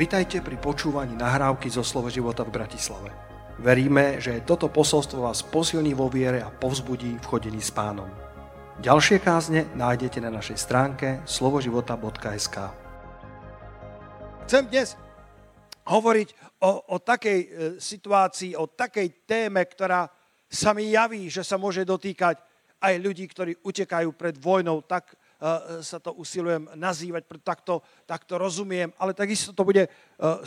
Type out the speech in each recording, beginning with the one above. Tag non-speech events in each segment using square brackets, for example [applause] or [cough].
Vitajte pri počúvaní nahrávky zo Slovo života v Bratislave. Veríme, že toto posolstvo vás posilní vo viere a povzbudí v chodení s pánom. Ďalšie kázne nájdete na našej stránke slovoživota.sk Chcem dnes hovoriť o, o takej e, situácii, o takej téme, ktorá sa mi javí, že sa môže dotýkať aj ľudí, ktorí utekajú pred vojnou, tak sa to usilujem nazývať, takto, takto rozumiem, ale takisto to bude uh,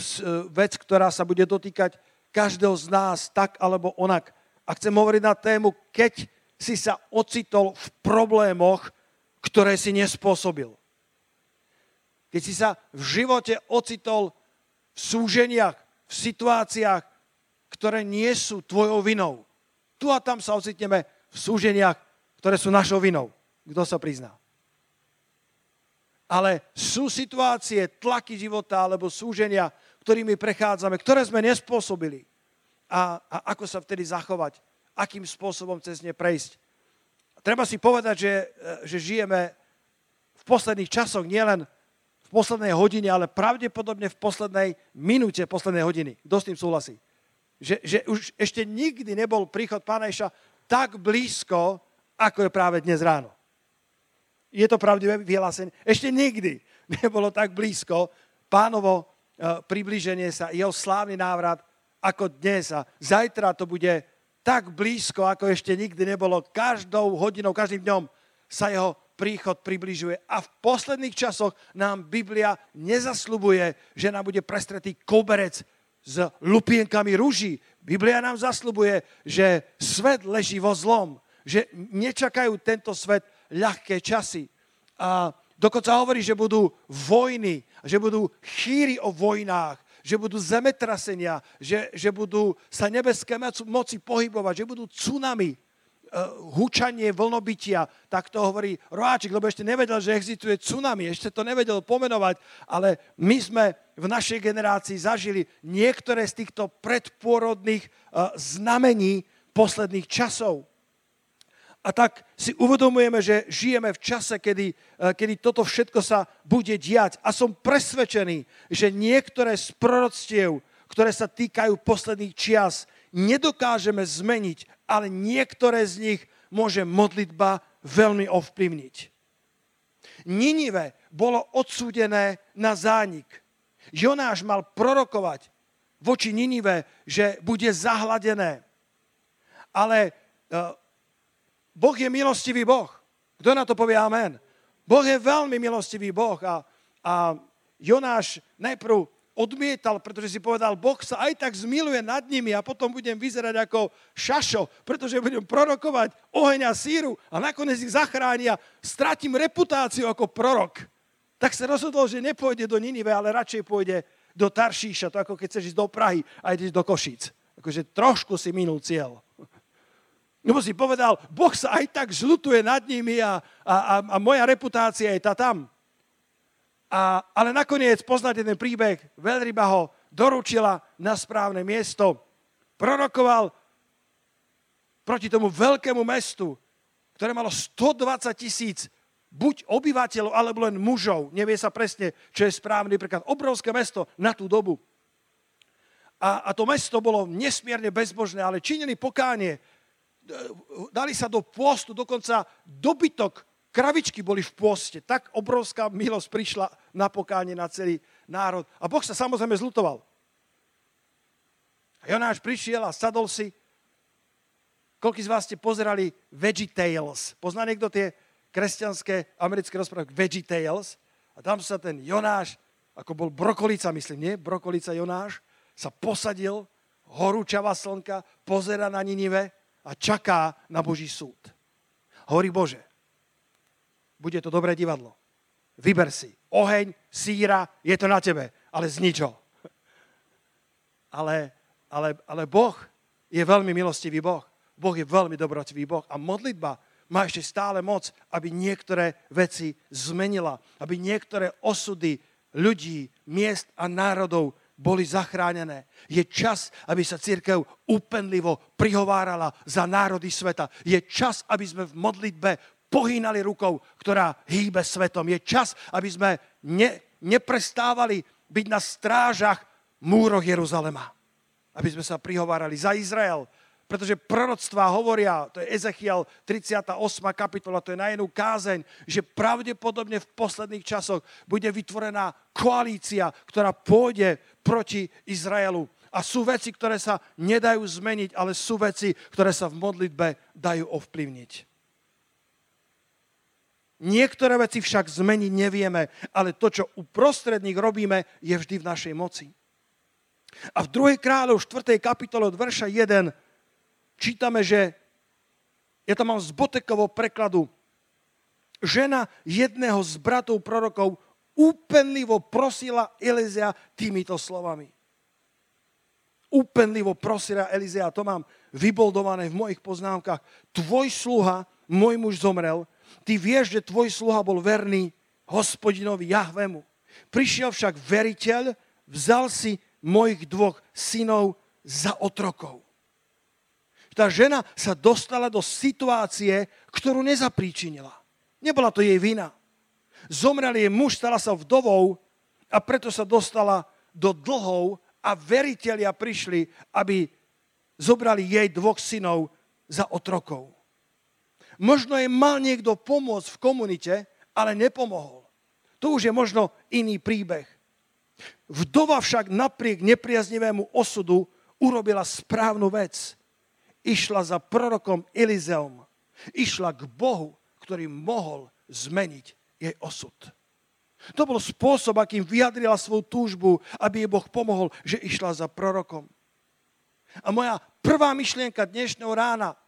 vec, ktorá sa bude dotýkať každého z nás tak alebo onak. A chcem hovoriť na tému, keď si sa ocitol v problémoch, ktoré si nespôsobil. Keď si sa v živote ocitol v súženiach, v situáciách, ktoré nie sú tvojou vinou. Tu a tam sa ocitneme v súženiach, ktoré sú našou vinou. Kto sa prizná? Ale sú situácie, tlaky života alebo súženia, ktorými prechádzame, ktoré sme nespôsobili. A, a ako sa vtedy zachovať, akým spôsobom cez ne prejsť. Treba si povedať, že, že žijeme v posledných časoch, nielen v poslednej hodine, ale pravdepodobne v poslednej minúte poslednej hodiny. Kto s tým súhlasí? Že, že už ešte nikdy nebol príchod Pána Iša tak blízko, ako je práve dnes ráno. Je to pravdivé vyhlásenie? Ešte nikdy nebolo tak blízko pánovo e, približenie sa, jeho slávny návrat, ako dnes. A zajtra to bude tak blízko, ako ešte nikdy nebolo. Každou hodinou, každým dňom sa jeho príchod približuje. A v posledných časoch nám Biblia nezaslubuje, že nám bude prestretý koberec s lupienkami rúží. Biblia nám zaslubuje, že svet leží vo zlom že nečakajú tento svet ľahké časy. A dokonca hovorí, že budú vojny, že budú chýry o vojnách, že budú zemetrasenia, že, že budú sa nebeské moci pohybovať, že budú tsunami, uh, hučanie vlnobytia, tak to hovorí Roáčik, lebo ešte nevedel, že existuje tsunami, ešte to nevedel pomenovať, ale my sme v našej generácii zažili niektoré z týchto predpôrodných uh, znamení posledných časov. A tak si uvedomujeme, že žijeme v čase, kedy, eh, kedy toto všetko sa bude diať. A som presvedčený, že niektoré z proroctiev, ktoré sa týkajú posledných čias, nedokážeme zmeniť, ale niektoré z nich môže modlitba veľmi ovplyvniť. Ninive bolo odsúdené na zánik. Jonáš mal prorokovať voči Ninive, že bude zahladené. Ale eh, Boh je milostivý Boh. Kto na to povie amen? Boh je veľmi milostivý Boh a, a Jonáš najprv odmietal, pretože si povedal, Boh sa aj tak zmiluje nad nimi a potom budem vyzerať ako šašo, pretože budem prorokovať oheň a síru a nakoniec ich zachránia, stratím reputáciu ako prorok. Tak sa rozhodol, že nepôjde do Ninive, ale radšej pôjde do Taršíša, to ako keď chceš ísť do Prahy a ideš do Košíc. Akože trošku si minul cieľ. Lebo si povedal, Boh sa aj tak zlutuje nad nimi a, a, a moja reputácia je tá tam. A, ale nakoniec poznáte ten príbeh, veľryba ho doručila na správne miesto. Prorokoval proti tomu veľkému mestu, ktoré malo 120 tisíc buď obyvateľov, alebo len mužov. Nevie sa presne, čo je správny príklad. Obrovské mesto na tú dobu. A, a to mesto bolo nesmierne bezbožné, ale činili pokánie dali sa do pôstu, dokonca dobytok, kravičky boli v pôste. Tak obrovská milosť prišla na pokánie na celý národ. A Boh sa samozrejme zlutoval. A Jonáš prišiel a sadol si. Koľko z vás ste pozerali VeggieTales? Pozná niekto tie kresťanské americké rozprávky VeggieTales? A tam sa ten Jonáš, ako bol brokolica, myslím, nie? Brokolica Jonáš, sa posadil, horúčava slnka, pozera na Ninive a čaká na Boží súd. Hovorí Bože, bude to dobré divadlo. Vyber si oheň, síra, je to na tebe, ale z ničo. [laughs] Ale, ale, ale Boh je veľmi milostivý Boh. Boh je veľmi dobrotivý Boh a modlitba má ešte stále moc, aby niektoré veci zmenila, aby niektoré osudy ľudí, miest a národov boli zachránené. Je čas, aby sa církev úpenlivo prihovárala za národy sveta. Je čas, aby sme v modlitbe pohýnali rukou, ktorá hýbe svetom. Je čas, aby sme ne, neprestávali byť na strážach múroch Jeruzalema. Aby sme sa prihovárali za Izrael, pretože proroctvá hovoria, to je Ezechiel 38. kapitola, to je na jednu kázeň, že pravdepodobne v posledných časoch bude vytvorená koalícia, ktorá pôjde proti Izraelu. A sú veci, ktoré sa nedajú zmeniť, ale sú veci, ktoré sa v modlitbe dajú ovplyvniť. Niektoré veci však zmeniť nevieme, ale to, čo uprostred nich robíme, je vždy v našej moci. A v 2. kráľov 4. kapitole od verša 1 čítame, že ja tam mám z Botekovo prekladu, žena jedného z bratov prorokov úpenlivo prosila Elizea týmito slovami. Úpenlivo prosila Elizea, to mám vyboldované v mojich poznámkach. Tvoj sluha, môj muž zomrel, ty vieš, že tvoj sluha bol verný hospodinovi Jahvemu. Prišiel však veriteľ, vzal si mojich dvoch synov za otrokov tá žena sa dostala do situácie, ktorú nezapríčinila. Nebola to jej vina. Zomrel jej muž, stala sa vdovou a preto sa dostala do dlhov a veriteľia prišli, aby zobrali jej dvoch synov za otrokov. Možno jej mal niekto pomôcť v komunite, ale nepomohol. To už je možno iný príbeh. Vdova však napriek nepriaznivému osudu urobila správnu vec išla za prorokom Elizeom. Išla k Bohu, ktorý mohol zmeniť jej osud. To bol spôsob, akým vyjadrila svoju túžbu, aby jej Boh pomohol, že išla za prorokom. A moja prvá myšlienka dnešného rána,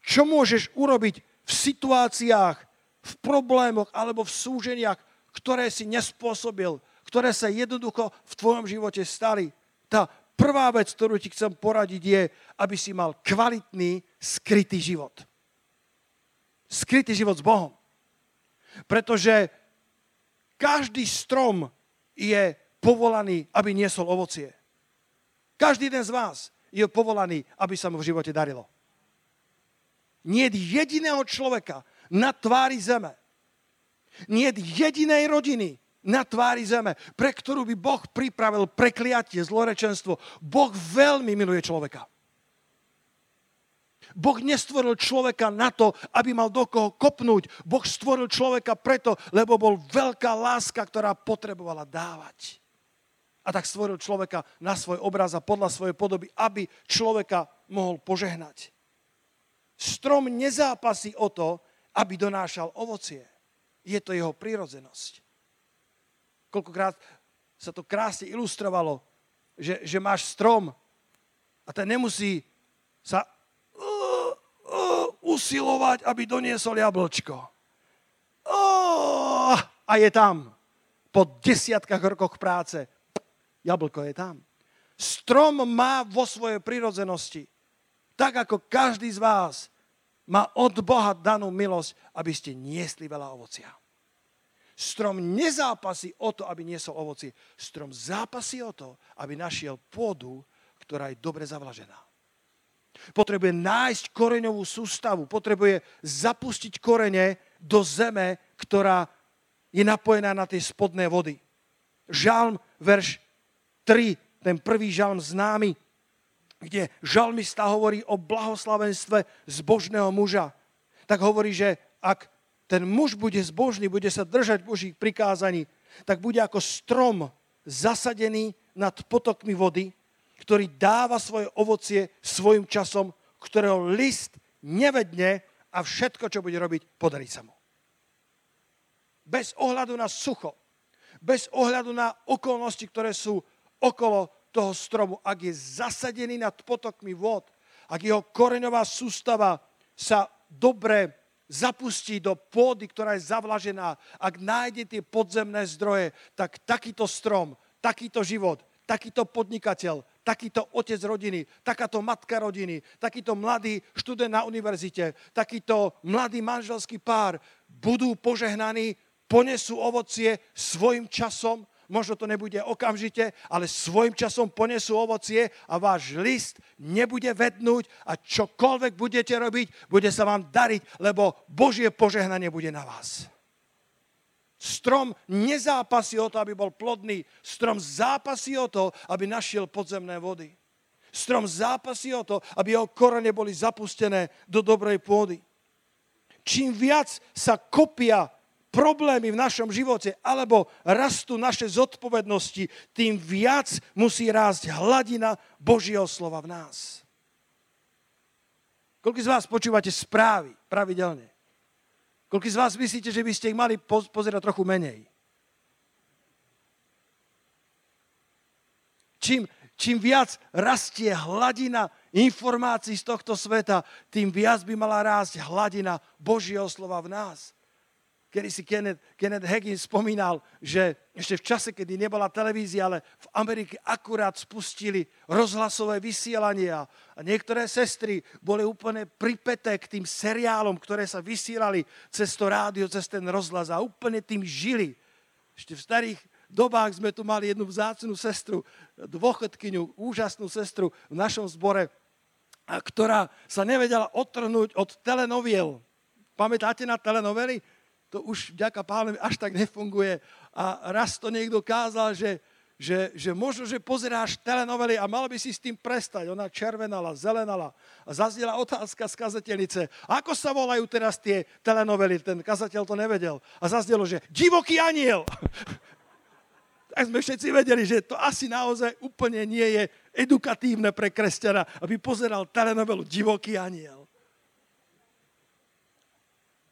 čo môžeš urobiť v situáciách, v problémoch alebo v súženiach, ktoré si nespôsobil, ktoré sa jednoducho v tvojom živote stali. Tá prvá vec, ktorú ti chcem poradiť, je, aby si mal kvalitný, skrytý život. Skrytý život s Bohom. Pretože každý strom je povolaný, aby niesol ovocie. Každý jeden z vás je povolaný, aby sa mu v živote darilo. Nie jediného človeka na tvári zeme, nie jedinej rodiny, na tvári zeme, pre ktorú by Boh pripravil prekliatie, zlorečenstvo. Boh veľmi miluje človeka. Boh nestvoril človeka na to, aby mal do koho kopnúť. Boh stvoril človeka preto, lebo bol veľká láska, ktorá potrebovala dávať. A tak stvoril človeka na svoj obraz a podľa svojej podoby, aby človeka mohol požehnať. Strom nezápasí o to, aby donášal ovocie. Je to jeho prírodzenosť. Koľkokrát sa to krásne ilustrovalo, že, že máš strom a ten nemusí sa uh, uh, usilovať, aby doniesol jablčko. Uh, a je tam. Po desiatkách rokoch práce. Jablko je tam. Strom má vo svojej prirodzenosti, tak ako každý z vás má od Boha danú milosť, aby ste niesli veľa ovocia. Strom nezápasí o to, aby niesol ovoci. Strom zápasí o to, aby našiel pôdu, ktorá je dobre zavlažená. Potrebuje nájsť koreňovú sústavu, potrebuje zapustiť korene do zeme, ktorá je napojená na tie spodné vody. Žalm, verš 3, ten prvý žalm známy, kde žalmista hovorí o blahoslavenstve zbožného muža. Tak hovorí, že ak ten muž bude zbožný, bude sa držať Božích prikázaní, tak bude ako strom zasadený nad potokmi vody, ktorý dáva svoje ovocie svojim časom, ktorého list nevedne a všetko, čo bude robiť, podarí sa mu. Bez ohľadu na sucho, bez ohľadu na okolnosti, ktoré sú okolo toho stromu, ak je zasadený nad potokmi vod, ak jeho koreňová sústava sa dobre zapustí do pôdy, ktorá je zavlažená, ak nájde tie podzemné zdroje, tak takýto strom, takýto život, takýto podnikateľ, takýto otec rodiny, takáto matka rodiny, takýto mladý študent na univerzite, takýto mladý manželský pár budú požehnaní, ponesú ovocie svojim časom, možno to nebude okamžite, ale svojim časom ponesú ovocie a váš list nebude vednúť a čokoľvek budete robiť, bude sa vám dariť, lebo Božie požehnanie bude na vás. Strom nezápasí o to, aby bol plodný. Strom zápasí o to, aby našiel podzemné vody. Strom zápasí o to, aby jeho korene boli zapustené do dobrej pôdy. Čím viac sa kopia problémy v našom živote alebo rastú naše zodpovednosti, tým viac musí rásť hladina Božieho slova v nás. Koľko z vás počúvate správy pravidelne? Koľko z vás myslíte, že by ste ich mali pozerať trochu menej? Čím, čím viac rastie hladina informácií z tohto sveta, tým viac by mala rásť hladina Božieho slova v nás. Kedy si Kenneth, Kenneth Hagin spomínal, že ešte v čase, kedy nebola televízia, ale v Amerike akurát spustili rozhlasové vysielanie a niektoré sestry boli úplne pripeté k tým seriálom, ktoré sa vysielali cez to rádio, cez ten rozhlas a úplne tým žili. Ešte v starých dobách sme tu mali jednu vzácnú sestru, dôchodkyňu, úžasnú sestru v našom zbore, ktorá sa nevedela odtrhnúť od telenoviel. Pamätáte na telenovely? To už vďaka pánovi až tak nefunguje. A raz to niekto kázal, že, že, že možno, že pozeráš telenovely a mal by si s tým prestať. Ona červenala, zelenala. A zazdela otázka z kazateľnice. Ako sa volajú teraz tie telenovely? Ten kazateľ to nevedel. A zazdelo, že divoký aniel. [laughs] tak sme všetci vedeli, že to asi naozaj úplne nie je edukatívne pre kresťana, aby pozeral telenovelu Divoký aniel.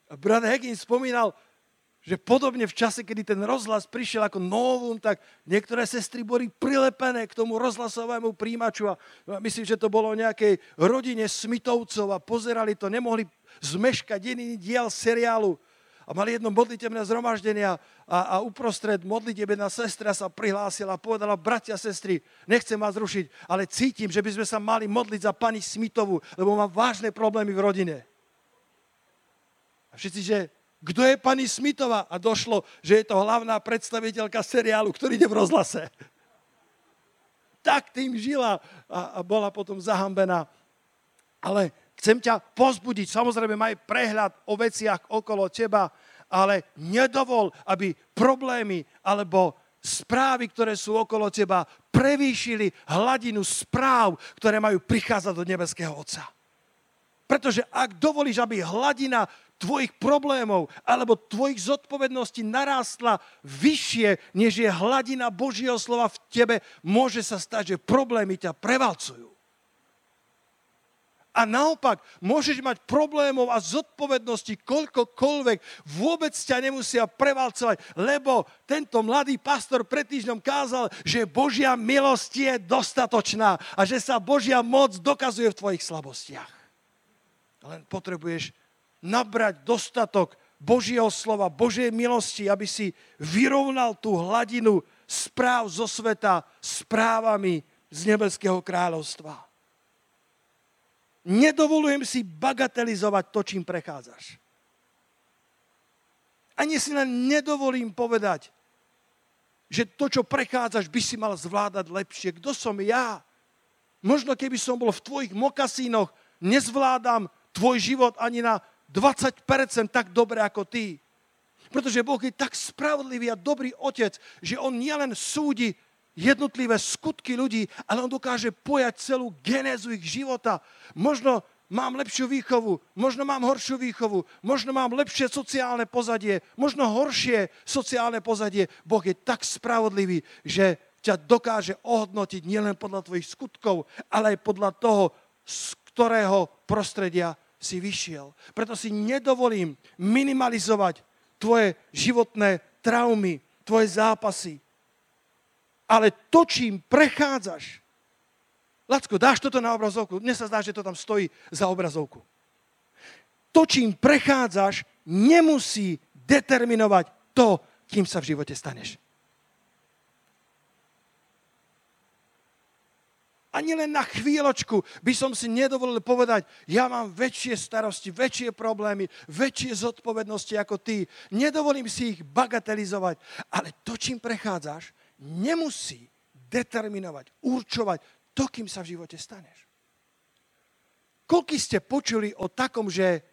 A brat Hegin spomínal, že podobne v čase, kedy ten rozhlas prišiel ako novum, tak niektoré sestry boli prilepené k tomu rozhlasovému príjimaču a myslím, že to bolo o nejakej rodine Smitovcov a pozerali to, nemohli zmeškať jediný diel seriálu a mali jedno modlitebné zhromaždenie a, a uprostred modlitebe na sestra sa prihlásila a povedala, bratia, sestry, nechcem vás rušiť, ale cítim, že by sme sa mali modliť za pani Smitovu, lebo má vážne problémy v rodine. A všetci, že kto je pani Smitová? A došlo, že je to hlavná predstaviteľka seriálu, ktorý ide v rozhlase. Tak tým žila a, a bola potom zahambená. Ale chcem ťa pozbudiť, samozrejme maj prehľad o veciach okolo teba, ale nedovol, aby problémy alebo správy, ktoré sú okolo teba, prevýšili hladinu správ, ktoré majú prichádzať do nebeského Otca. Pretože ak dovolíš, aby hladina tvojich problémov alebo tvojich zodpovedností narástla vyššie, než je hladina Božieho slova v tebe, môže sa stať, že problémy ťa prevalcujú. A naopak, môžeš mať problémov a zodpovednosti koľkokoľvek, vôbec ťa nemusia prevalcovať, lebo tento mladý pastor pred týždňom kázal, že Božia milosť je dostatočná a že sa Božia moc dokazuje v tvojich slabostiach. Len potrebuješ nabrať dostatok Božieho slova, Božej milosti, aby si vyrovnal tú hladinu správ zo sveta správami z nebeského kráľovstva. Nedovolujem si bagatelizovať to, čím prechádzaš. Ani si len nedovolím povedať, že to, čo prechádzaš, by si mal zvládať lepšie. Kto som ja? Možno keby som bol v tvojich mokasínoch, nezvládam tvoj život ani na 20% tak dobre ako ty. Pretože Boh je tak spravodlivý a dobrý otec, že on nielen súdi jednotlivé skutky ľudí, ale on dokáže pojať celú genézu ich života. Možno mám lepšiu výchovu, možno mám horšiu výchovu, možno mám lepšie sociálne pozadie, možno horšie sociálne pozadie. Boh je tak spravodlivý, že ťa dokáže ohodnotiť nielen podľa tvojich skutkov, ale aj podľa toho, z ktorého prostredia si vyšiel. Preto si nedovolím minimalizovať tvoje životné traumy, tvoje zápasy. Ale to, čím prechádzaš, Lacko, dáš toto na obrazovku? Mne sa zdá, že to tam stojí za obrazovku. To, čím prechádzaš, nemusí determinovať to, kým sa v živote staneš. ani len na chvíľočku by som si nedovolil povedať, ja mám väčšie starosti, väčšie problémy, väčšie zodpovednosti ako ty. Nedovolím si ich bagatelizovať. Ale to, čím prechádzaš, nemusí determinovať, určovať to, kým sa v živote staneš. Koľko ste počuli o takom, že,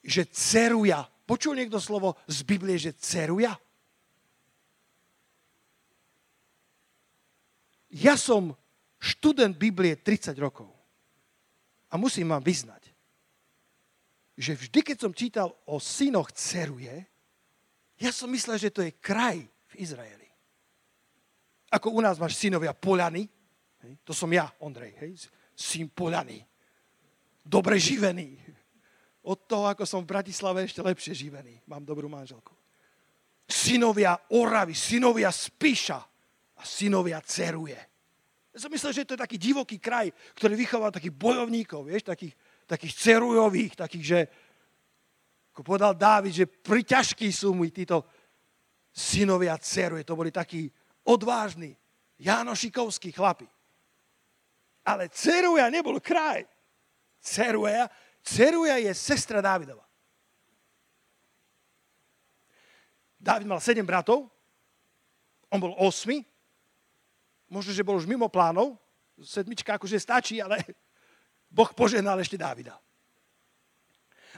že ceruja? Počul niekto slovo z Biblie, že ceruja? Ja som študent Biblie 30 rokov. A musím vám vyznať, že vždy, keď som čítal o synoch Ceruje, ja som myslel, že to je kraj v Izraeli. Ako u nás máš synovia Polany, to som ja, Ondrej, hej, syn Polany. Dobre živený. Od toho, ako som v Bratislave, ešte lepšie živený. Mám dobrú manželku. Synovia Oravy, synovia Spíša a synovia Ceruje. Ja som myslel, že to je taký divoký kraj, ktorý vychoval takých bojovníkov, vieš, takých, takých cerujových, takých, že, ako povedal Dávid, že priťažkí sú mu títo synovia ceruje. To boli takí odvážni, Jánošikovskí chlapi. Ale Ceruja nebol kraj. Ceruja, Ceruja je sestra Dávidova. Dávid mal sedem bratov, on bol osmi, možno, že bol už mimo plánov, sedmička akože stačí, ale [laughs] Boh požehnal ešte Dávida.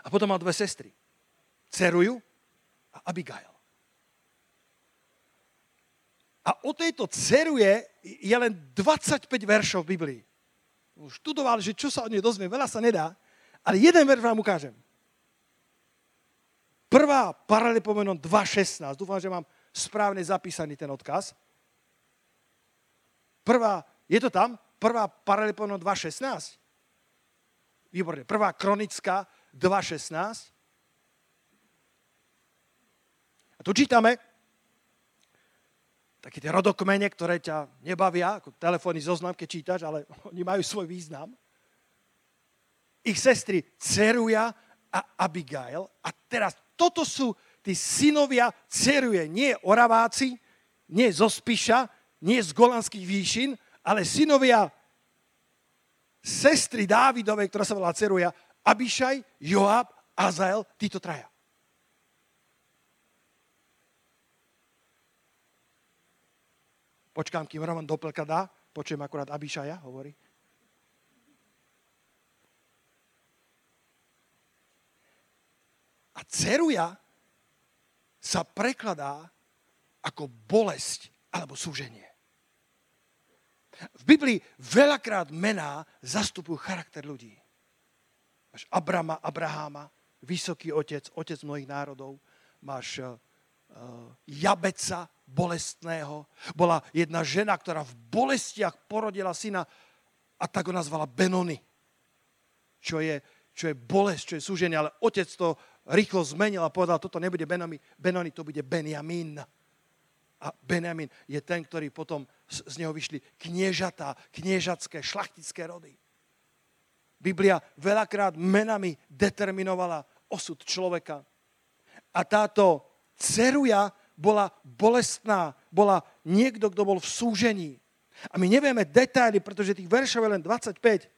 A potom mal dve sestry. Ceruju a Abigail. A o tejto ceruje je len 25 veršov v Biblii. Študoval, že čo sa od nej dozvie, veľa sa nedá, ale jeden verš vám ukážem. Prvá paralepomenon 2.16. Dúfam, že mám správne zapísaný ten odkaz. Prvá, je to tam? Prvá paralepomenon 2.16? Výborne. Prvá kronická 2.16. A tu čítame také tie rodokmene, ktoré ťa nebavia, ako telefónny zoznam, keď čítaš, ale [laughs] oni majú svoj význam. Ich sestry Ceruja a Abigail. A teraz toto sú tí synovia Ceruje, nie Oraváci, nie zo Spiša, nie z Golanských výšin, ale synovia sestry Dávidovej, ktorá sa volá Ceruja, Abišaj, Joab, Azael, títo traja. Počkám, kým Roman doplka dá. Počujem akurát Abišaja, hovorí. A ceruja sa prekladá ako bolesť alebo súženie. V Biblii veľakrát mená zastupujú charakter ľudí. Máš Abrama, Abraháma, vysoký otec, otec mnohých národov. Máš uh, Jabeca, bolestného. Bola jedna žena, ktorá v bolestiach porodila syna a tak ho nazvala Benony. Čo je, čo je bolesť, čo je súženie, ale otec to rýchlo zmenil a povedal, toto nebude Benony, Benony to bude Benjamin. A Benjamin je ten, ktorý potom z neho vyšli kniežatá, kniežacké, šlachtické rody. Biblia veľakrát menami determinovala osud človeka. A táto ceruja bola bolestná, bola niekto, kto bol v súžení. A my nevieme detaily, pretože tých veršov je len 25.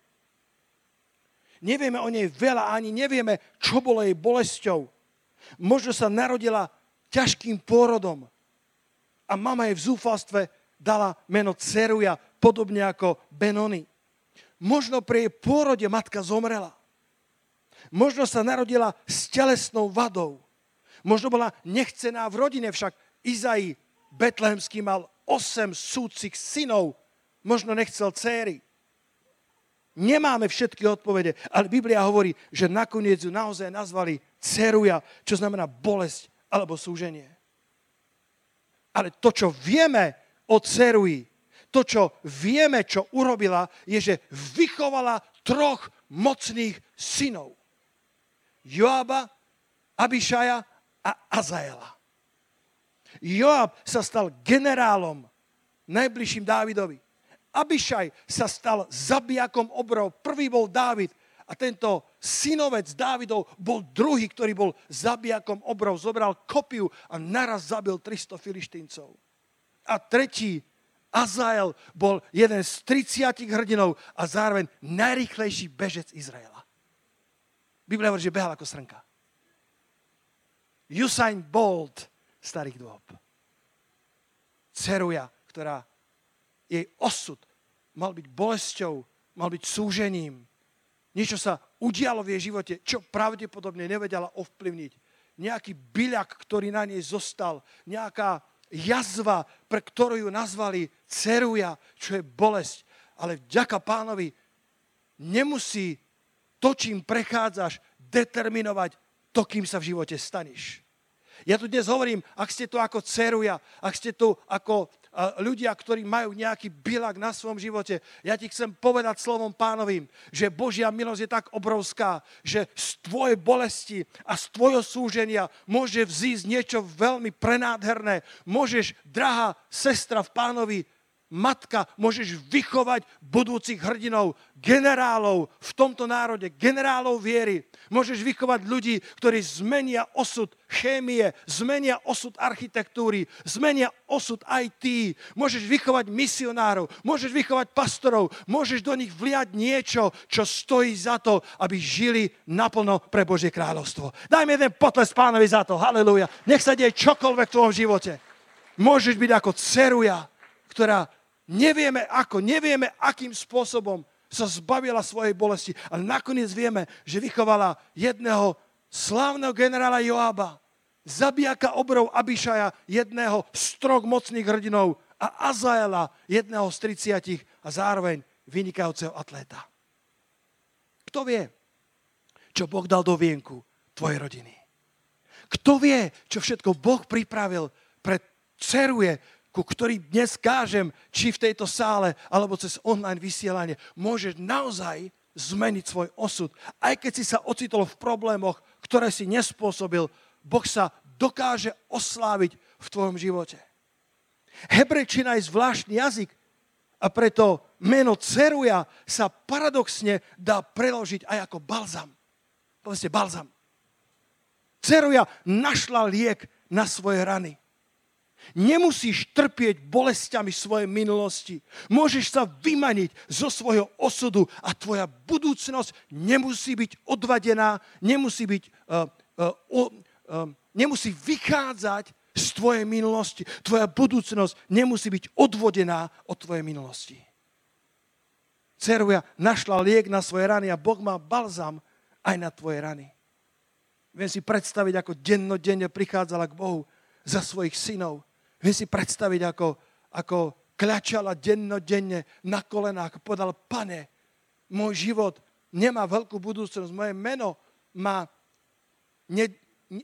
Nevieme o nej veľa, ani nevieme, čo bolo jej bolesťou. Možno sa narodila ťažkým pôrodom a mama jej v zúfalstve dala meno Ceruja, podobne ako Benony. Možno pri jej pôrode matka zomrela. Možno sa narodila s telesnou vadou. Možno bola nechcená v rodine, však Izai Betlehemský mal 8 súcich synov. Možno nechcel céry. Nemáme všetky odpovede, ale Biblia hovorí, že nakoniec ju naozaj nazvali ceruja, čo znamená bolesť alebo súženie. Ale to, čo vieme o ceruji, to, čo vieme, čo urobila, je, že vychovala troch mocných synov. Joaba, Abišaja a Azaela. Joab sa stal generálom najbližším Dávidovi. Abišaj sa stal zabijakom obrov. Prvý bol Dávid a tento synovec Dávidov bol druhý, ktorý bol zabijakom obrov. Zobral kopiu a naraz zabil 300 filištíncov. A tretí Azael bol jeden z 30 hrdinov a zároveň najrychlejší bežec Izraela. Biblia hovorí, že behal ako srnka. Usain Bolt starých dôb. Ceruja, ktorá jej osud mal byť bolesťou, mal byť súžením. Niečo sa udialo v jej živote, čo pravdepodobne nevedela ovplyvniť. Nejaký byľak, ktorý na nej zostal, nejaká jazva, pre ktorú ju nazvali ceruja, čo je bolesť. Ale vďaka pánovi nemusí to, čím prechádzaš, determinovať to, kým sa v živote staneš. Ja tu dnes hovorím, ak ste tu ako ceruja, ak ste tu ako ľudia, ktorí majú nejaký bilak na svojom živote, ja ti chcem povedať slovom pánovým, že Božia milosť je tak obrovská, že z tvojej bolesti a z tvojho súženia môže vzísť niečo veľmi prenádherné. Môžeš, drahá sestra v pánovi, matka, môžeš vychovať budúcich hrdinov, generálov v tomto národe, generálov viery. Môžeš vychovať ľudí, ktorí zmenia osud chémie, zmenia osud architektúry, zmenia osud IT. Môžeš vychovať misionárov, môžeš vychovať pastorov, môžeš do nich vliať niečo, čo stojí za to, aby žili naplno pre Božie kráľovstvo. Dajme jeden potles pánovi za to. Halelúja. Nech sa deje čokoľvek v tvojom živote. Môžeš byť ako ceruja, ktorá Nevieme ako, nevieme akým spôsobom sa zbavila svojej bolesti, ale nakoniec vieme, že vychovala jedného slávneho generála Joába, zabijaka obrov Abišaja, jedného z troch mocných hrdinov a Azaela, jedného z 30 a zároveň vynikajúceho atléta. Kto vie, čo Boh dal do vienku tvojej rodiny? Kto vie, čo všetko Boh pripravil pre ceruje, ku ktorým dnes kážem, či v tejto sále, alebo cez online vysielanie, môžeš naozaj zmeniť svoj osud. Aj keď si sa ocitol v problémoch, ktoré si nespôsobil, Boh sa dokáže osláviť v tvojom živote. Hebrejčina je zvláštny jazyk a preto meno Ceruja sa paradoxne dá preložiť aj ako balzam. Povedzte balzam. Ceruja našla liek na svoje rany. Nemusíš trpieť bolestiami svojej minulosti. Môžeš sa vymaniť zo svojho osudu a tvoja budúcnosť nemusí byť odvadená, nemusí, byť, uh, uh, uh, nemusí vychádzať z tvojej minulosti. Tvoja budúcnosť nemusí byť odvodená od tvojej minulosti. Ceruja našla liek na svoje rany a Boh má balzam aj na tvoje rany. Viem si predstaviť, ako dennodenne prichádzala k Bohu za svojich synov Viem si predstaviť, ako, ako kľačala dennodenne na kolenách a povedal, pane, môj život nemá veľkú budúcnosť, moje meno má ne, ne,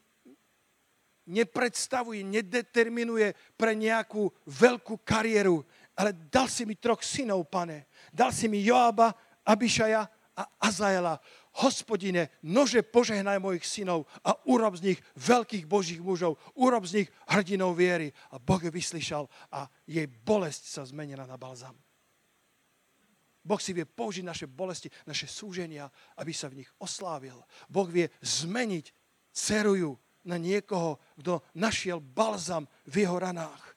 nepredstavuje, nedeterminuje pre nejakú veľkú kariéru, ale dal si mi troch synov, pane. Dal si mi Joaba, Abišaja a Azaela hospodine, nože požehnaj mojich synov a urob z nich veľkých božích mužov, urob z nich hrdinou viery. A Boh ju vyslyšal a jej bolesť sa zmenila na balzam. Boh si vie použiť naše bolesti, naše súženia, aby sa v nich oslávil. Boh vie zmeniť ceruju na niekoho, kto našiel balzam v jeho ranách.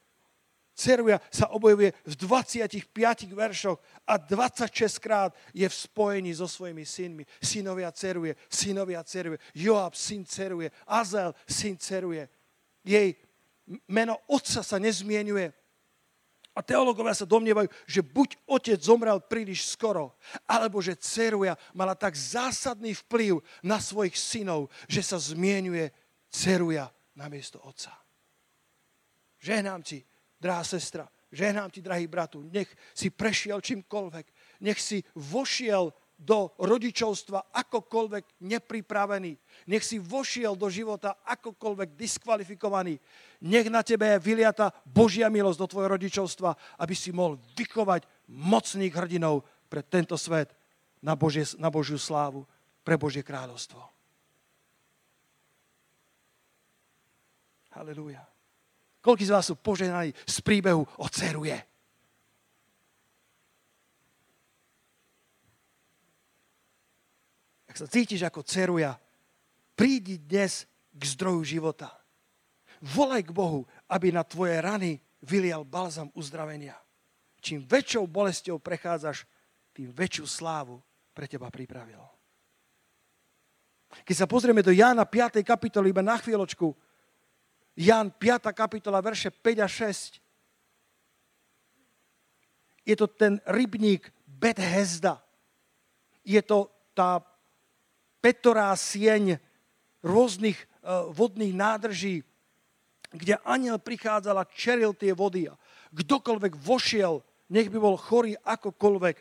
Ceruja sa objavuje v 25 veršoch a 26 krát je v spojení so svojimi synmi. Synovia ceruje, synovia ceruje, Joab, syn ceruje, Azel, syn ceruje. Jej meno otca sa nezmienuje. A teologovia sa domnievajú, že buď otec zomrel príliš skoro, alebo že ceruja mala tak zásadný vplyv na svojich synov, že sa zmienuje ceruja namiesto otca. Žehnám ti, drahá sestra, žehnám ti, drahý bratu, nech si prešiel čímkoľvek, nech si vošiel do rodičovstva akokoľvek nepripravený. Nech si vošiel do života akokoľvek diskvalifikovaný. Nech na tebe je vyliata Božia milosť do tvojho rodičovstva, aby si mohol vychovať mocných hrdinov pre tento svet na, Božie, na Božiu slávu, pre Božie kráľovstvo. Halelujá. Koľký z vás sú poženaní z príbehu o ceruje? Ak sa cítiš ako ceruja, prídi dnes k zdroju života. Volaj k Bohu, aby na tvoje rany vylial balzam uzdravenia. Čím väčšou bolestou prechádzaš, tým väčšiu slávu pre teba pripravil. Keď sa pozrieme do Jána 5. kapitoly, iba na chvíľočku, Jan 5. kapitola, verše 5 a 6. Je to ten rybník Bethesda. Je to tá petorá sieň rôznych uh, vodných nádrží. kde aniel prichádzal a čeril tie vody a kdokoľvek vošiel, nech by bol chorý akokoľvek,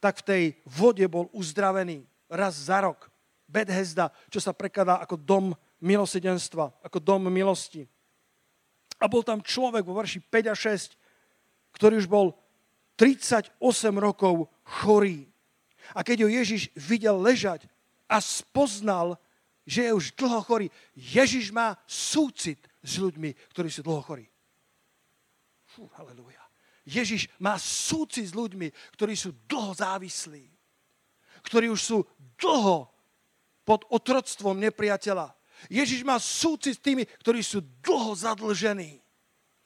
tak v tej vode bol uzdravený raz za rok. Bethesda, čo sa prekladá ako dom milosedenstva, ako dom milosti. A bol tam človek vo verši 5 a 6, ktorý už bol 38 rokov chorý. A keď ho Ježiš videl ležať a spoznal, že je už dlho chorý, Ježiš má súcit s ľuďmi, ktorí sú dlho chorí. Fú, halleluja. Ježiš má súcit s ľuďmi, ktorí sú dlho závislí. Ktorí už sú dlho pod otroctvom nepriateľa. Ježiš má súcit s tými, ktorí sú dlho zadlžení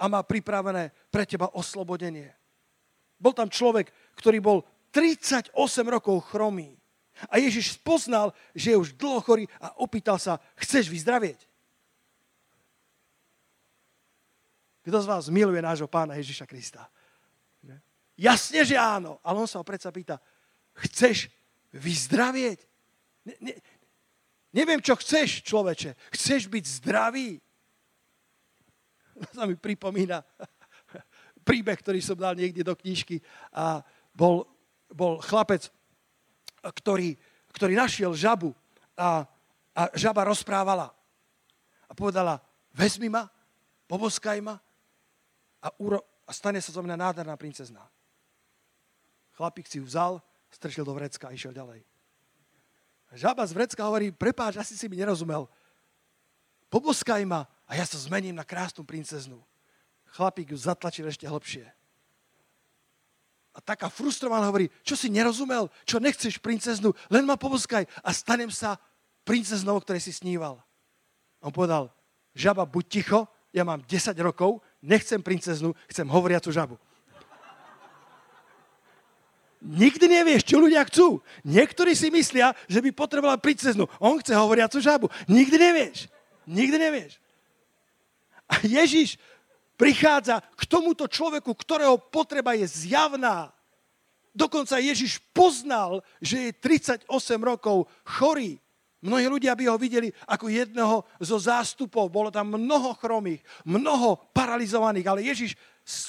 a má pripravené pre teba oslobodenie. Bol tam človek, ktorý bol 38 rokov chromý. A Ježiš spoznal, že je už dlho chorý a opýtal sa, chceš vyzdravieť? Kto z vás miluje nášho pána Ježiša Krista? Jasne, že áno. Ale on sa ho predsa pýta, chceš vyzdravieť? Ne, ne, neviem, čo chceš, človeče. Chceš byť zdravý? [laughs] Sa mi pripomína [laughs] príbeh, ktorý som dal niekde do knižky. A bol, bol chlapec, ktorý, ktorý našiel žabu a, a žaba rozprávala. A povedala, vezmi ma, poboskaj ma a, uro, a stane sa zo mňa nádherná princezná. Chlapík si ju vzal, strčil do vrecka a išiel ďalej. Žaba z vrecka hovorí, prepáč, asi si mi nerozumel. Poboskaj ma a ja sa zmením na krásnu princeznú. Chlapík ju zatlačil ešte hlbšie. A taká frustrovaná hovorí, čo si nerozumel, čo nechceš princeznu, len ma poboskaj a stanem sa princeznou, o ktorej si sníval. A on povedal, žaba, buď ticho, ja mám 10 rokov, nechcem princeznu, chcem hovoriacu žabu. Nikdy nevieš, čo ľudia chcú. Niektorí si myslia, že by potrebovala princeznu. On chce hovoriacu žabu. Nikdy nevieš. Nikdy nevieš. A Ježiš prichádza k tomuto človeku, ktorého potreba je zjavná. Dokonca Ježiš poznal, že je 38 rokov chorý. Mnohí ľudia by ho videli ako jedného zo zástupov. Bolo tam mnoho chromých, mnoho paralizovaných, ale Ježiš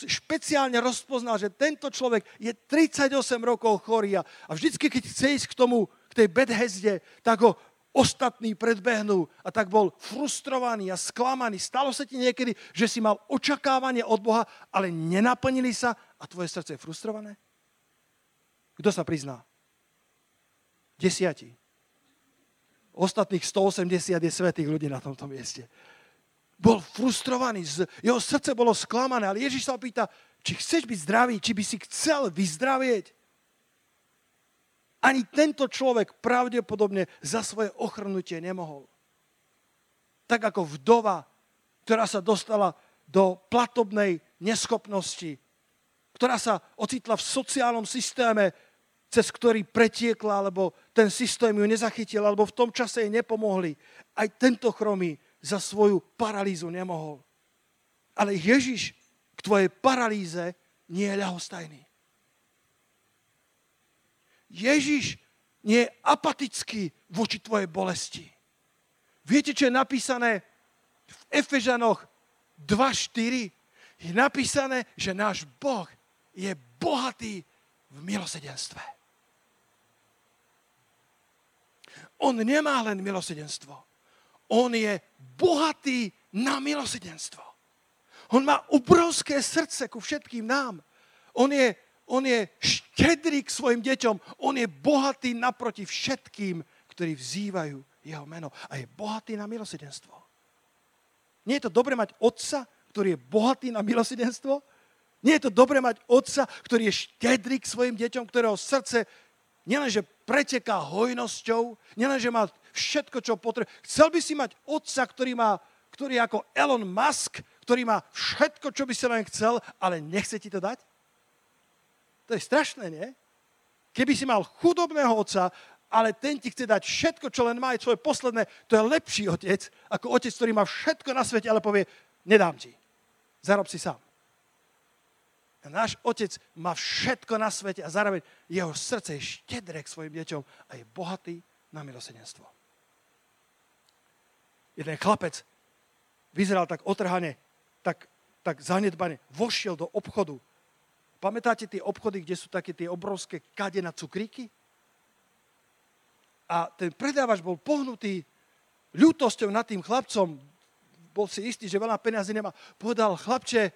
špeciálne rozpoznal, že tento človek je 38 rokov chorý a vždycky, keď chce ísť k tomu, k tej bedhezde, tak ho ostatní predbehnú a tak bol frustrovaný a sklamaný. Stalo sa ti niekedy, že si mal očakávanie od Boha, ale nenaplnili sa a tvoje srdce je frustrované? Kto sa prizná? Desiatí. Ostatných 180 je svetých ľudí na tomto mieste. Bol frustrovaný, jeho srdce bolo sklamané, ale Ježiš sa opýta, či chceš byť zdravý, či by si chcel vyzdravieť. Ani tento človek pravdepodobne za svoje ochrnutie nemohol. Tak ako vdova, ktorá sa dostala do platobnej neschopnosti, ktorá sa ocitla v sociálnom systéme, cez ktorý pretiekla, alebo ten systém ju nezachytil, alebo v tom čase jej nepomohli. Aj tento chromý za svoju paralýzu nemohol. Ale Ježiš k tvojej paralýze nie je ľahostajný. Ježiš nie je apatický voči tvojej bolesti. Viete, čo je napísané v Efežanoch 2.4? Je napísané, že náš Boh je bohatý v milosedenstve. On nemá len milosedenstvo. On je bohatý na milosedenstvo. On má obrovské srdce ku všetkým nám. On je, on je štedrý k svojim deťom. On je bohatý naproti všetkým, ktorí vzývajú jeho meno. A je bohatý na milosedenstvo. Nie je to dobre mať otca, ktorý je bohatý na milosedenstvo? Nie je to dobre mať otca, ktorý je štedrý k svojim deťom, ktorého srdce nielenže preteká hojnosťou, nielenže má všetko, čo potrebuje. Chcel by si mať otca, ktorý, má, ktorý je ako Elon Musk, ktorý má všetko, čo by si len chcel, ale nechce ti to dať? To je strašné, nie? Keby si mal chudobného otca, ale ten ti chce dať všetko, čo len má, aj svoje posledné, to je lepší otec, ako otec, ktorý má všetko na svete, ale povie, nedám ti. Zarob si sám. A náš otec má všetko na svete a zároveň jeho srdce je štedré k svojim deťom a je bohatý na milosedenstvo. Jeden chlapec vyzeral tak otrhane, tak, tak zanedbane, vošiel do obchodu. Pamätáte tie obchody, kde sú také tie obrovské kade na cukríky? A ten predávač bol pohnutý ľútosťou nad tým chlapcom, bol si istý, že veľa peniazy nemá. Povedal, chlapče,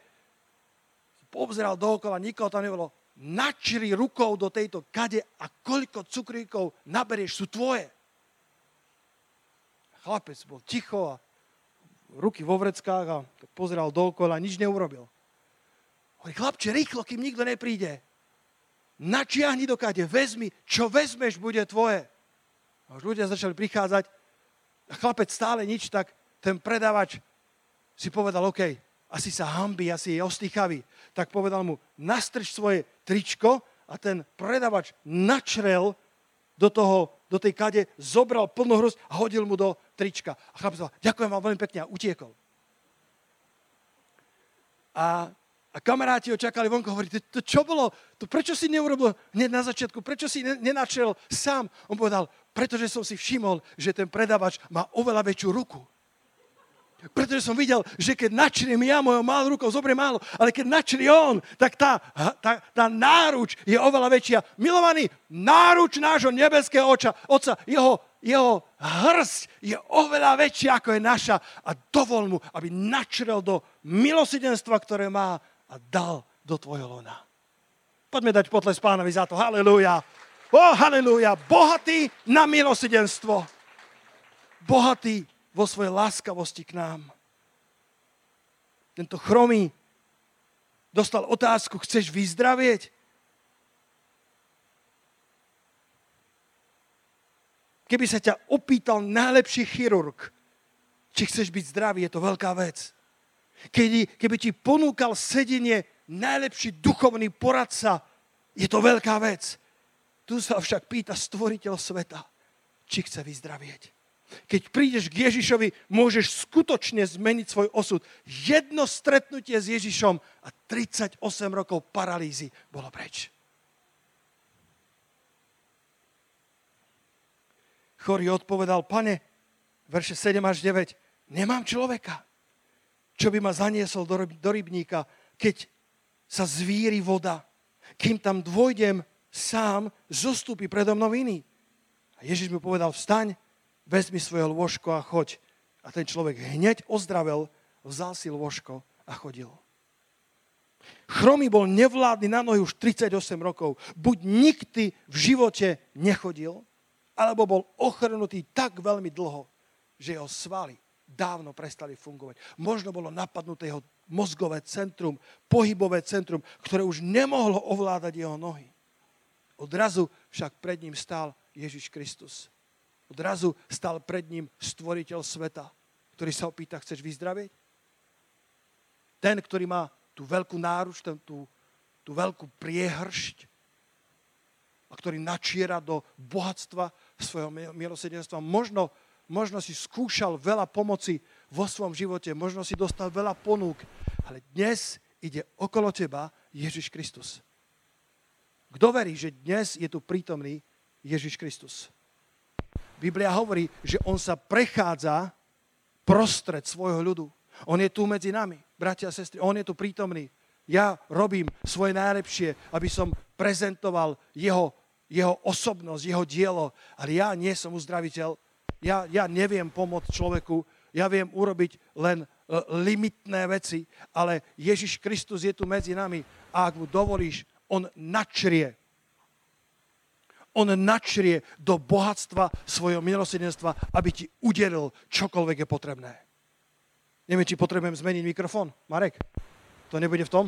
poobzeral dookola, nikoho tam nebolo. Načri rukou do tejto kade a koľko cukríkov naberieš, sú tvoje. Chlapec bol ticho a ruky vo vreckách a tak pozeral dookola, nič neurobil. Hovorí, chlapče, rýchlo, kým nikto nepríde. Načiahni do kade, vezmi, čo vezmeš, bude tvoje. A už ľudia začali prichádzať a chlapec stále nič, tak ten predávač si povedal, OK, asi sa hambí, asi je ostýchavý. Tak povedal mu, nastrč svoje tričko a ten predavač načrel do, toho, do tej kade, zobral plnú hruz a hodil mu do trička. A chlapec povedal, ďakujem vám veľmi pekne a utiekol. A, a kamaráti ho čakali vonko, hovorí, to, to čo bolo? To prečo si neurobil hneď na začiatku? Prečo si nenačrel sám? On povedal, pretože som si všimol, že ten predavač má oveľa väčšiu ruku. Pretože som videl, že keď načriem ja mojou malou rukou, zobriem málo, ale keď načrie on, tak tá, tá, tá náruč je oveľa väčšia. Milovaný, náruč nášho nebeského oča, oca, jeho, jeho hrsť je oveľa väčšia, ako je naša a dovol mu, aby načrel do milosidenstva, ktoré má a dal do tvojho lona. Poďme dať potles pánovi za to. Halelúja. O, oh, halelúja. Bohatý na milosidenstvo. Bohatý vo svojej láskavosti k nám. Tento chromý dostal otázku, chceš vyzdravieť? Keby sa ťa opýtal najlepší chirurg, či chceš byť zdravý, je to veľká vec. Keby, keby ti ponúkal sedenie najlepší duchovný poradca, je to veľká vec. Tu sa však pýta stvoriteľ sveta, či chce vyzdravieť. Keď prídeš k Ježišovi, môžeš skutočne zmeniť svoj osud. Jedno stretnutie s Ježišom a 38 rokov paralýzy bolo preč. Chorý odpovedal, pane, verše 7 až 9, nemám človeka, čo by ma zaniesol do, do rybníka, keď sa zvíri voda. Kým tam dvojdem sám, zostúpi predo mnou iný. A Ježiš mu povedal, vstaň, vezmi svoje lôžko a choď. A ten človek hneď ozdravel, vzal si lôžko a chodil. Chromy bol nevládny na nohy už 38 rokov. Buď nikdy v živote nechodil, alebo bol ochrnutý tak veľmi dlho, že jeho svaly dávno prestali fungovať. Možno bolo napadnuté jeho mozgové centrum, pohybové centrum, ktoré už nemohlo ovládať jeho nohy. Odrazu však pred ním stál Ježiš Kristus Odrazu stal pred ním stvoriteľ sveta, ktorý sa opýta, chceš vyzdravieť? Ten, ktorý má tú veľkú náruč, ten, tú, tú veľkú priehršť a ktorý načiera do bohatstva svojho milosedenstva. Možno, možno si skúšal veľa pomoci vo svojom živote, možno si dostal veľa ponúk, ale dnes ide okolo teba Ježiš Kristus. Kto verí, že dnes je tu prítomný Ježiš Kristus? Biblia hovorí, že on sa prechádza prostred svojho ľudu. On je tu medzi nami, bratia a sestry, on je tu prítomný. Ja robím svoje najlepšie, aby som prezentoval jeho, jeho osobnosť, jeho dielo, ale ja nie som uzdraviteľ. Ja, ja neviem pomôcť človeku, ja viem urobiť len e, limitné veci, ale Ježiš Kristus je tu medzi nami a ak mu dovolíš, on načrie on načrie do bohatstva svojho milosedenstva, aby ti udelil čokoľvek je potrebné. Neviem, či potrebujem zmeniť mikrofón. Marek, to nebude v tom?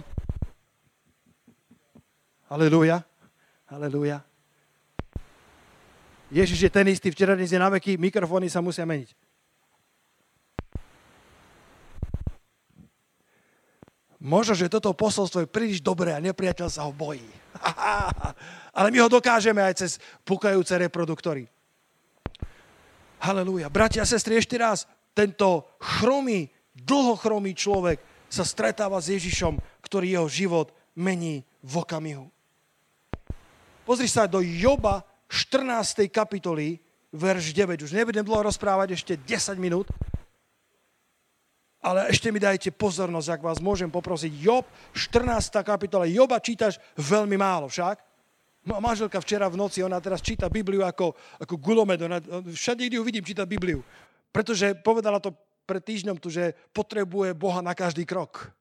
Halelúja. Halelúja. Ježiš je ten istý včera, dnes je na veky, mikrofóny sa musia meniť. Možno, že toto posolstvo je príliš dobré a nepriateľ sa ho bojí. [laughs] Ale my ho dokážeme aj cez pukajúce reproduktory. Halelúja. Bratia a sestry, ešte raz, tento chromý, dlhochromý človek sa stretáva s Ježišom, ktorý jeho život mení v okamihu. Pozri sa do Joba 14. kapitoly, verš 9. Už nebudem dlho rozprávať, ešte 10 minút. Ale ešte mi dajte pozornosť, ak vás môžem poprosiť. Job, 14. kapitola. Joba čítaš veľmi málo však. Manželka včera v noci, ona teraz číta Bibliu ako, ako gulomed. Ona, všade, kde ju vidím, číta Bibliu. Pretože povedala to pred týždňom tu, že potrebuje Boha na každý krok.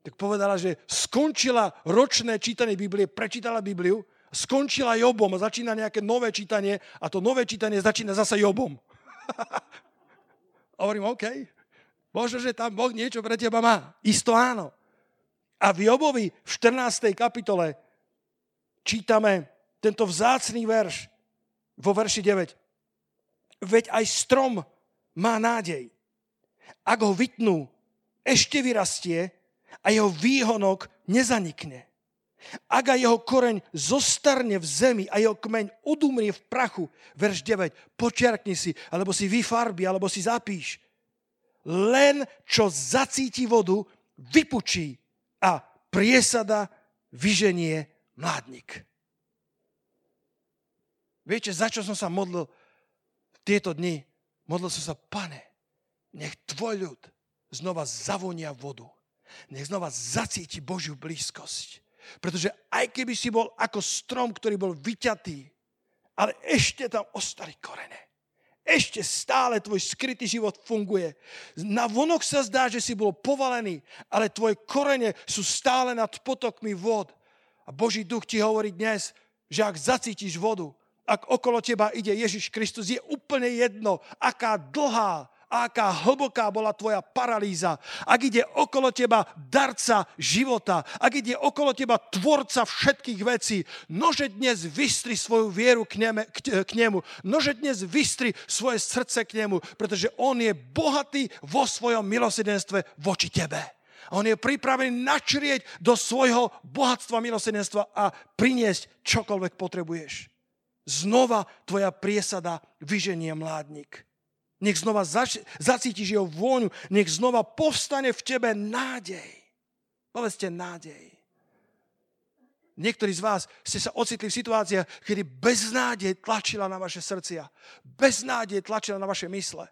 Tak povedala, že skončila ročné čítanie Biblie, prečítala Bibliu, skončila Jobom a začína nejaké nové čítanie a to nové čítanie začína zase Jobom. [laughs] a hovorím, OK, možno, že tam Boh niečo pre teba má. Isto áno. A v Jobovi v 14. kapitole čítame tento vzácný verš vo verši 9. Veď aj strom má nádej. Ak ho vytnú, ešte vyrastie a jeho výhonok nezanikne. Ak aj jeho koreň zostarne v zemi a jeho kmeň odumrie v prachu, verš 9, počiarkni si, alebo si vyfarbi, alebo si zapíš. Len čo zacíti vodu, vypučí a priesada vyženie mládnik. Viete, za čo som sa modlil tieto dni? Modlil som sa, pane, nech tvoj ľud znova zavonia vodu. Nech znova zacíti Božiu blízkosť pretože aj keby si bol ako strom, ktorý bol vyťatý, ale ešte tam ostali korene. Ešte stále tvoj skrytý život funguje. Na vonok sa zdá, že si bol povalený, ale tvoje korene sú stále nad potokmi vod. A Boží duch ti hovorí dnes, že ak zacítiš vodu, ak okolo teba ide Ježiš Kristus, je úplne jedno, aká dlhá, a aká hlboká bola tvoja paralýza. Ak ide okolo teba darca života, ak ide okolo teba tvorca všetkých vecí, nože dnes vystri svoju vieru k, neme, k, k nemu. Nože dnes vystri svoje srdce k nemu, pretože on je bohatý vo svojom milosidenstve voči tebe. A on je pripravený načrieť do svojho bohatstva milosidenstva a priniesť čokoľvek potrebuješ. Znova tvoja priesada vyženie mládnik. Nech znova zač- zacítiš jeho vôňu. Nech znova povstane v tebe nádej. Povedzte nádej. Niektorí z vás ste sa ocitli v situáciách, kedy beznádej tlačila na vaše srdcia. Beznádej tlačila na vaše mysle.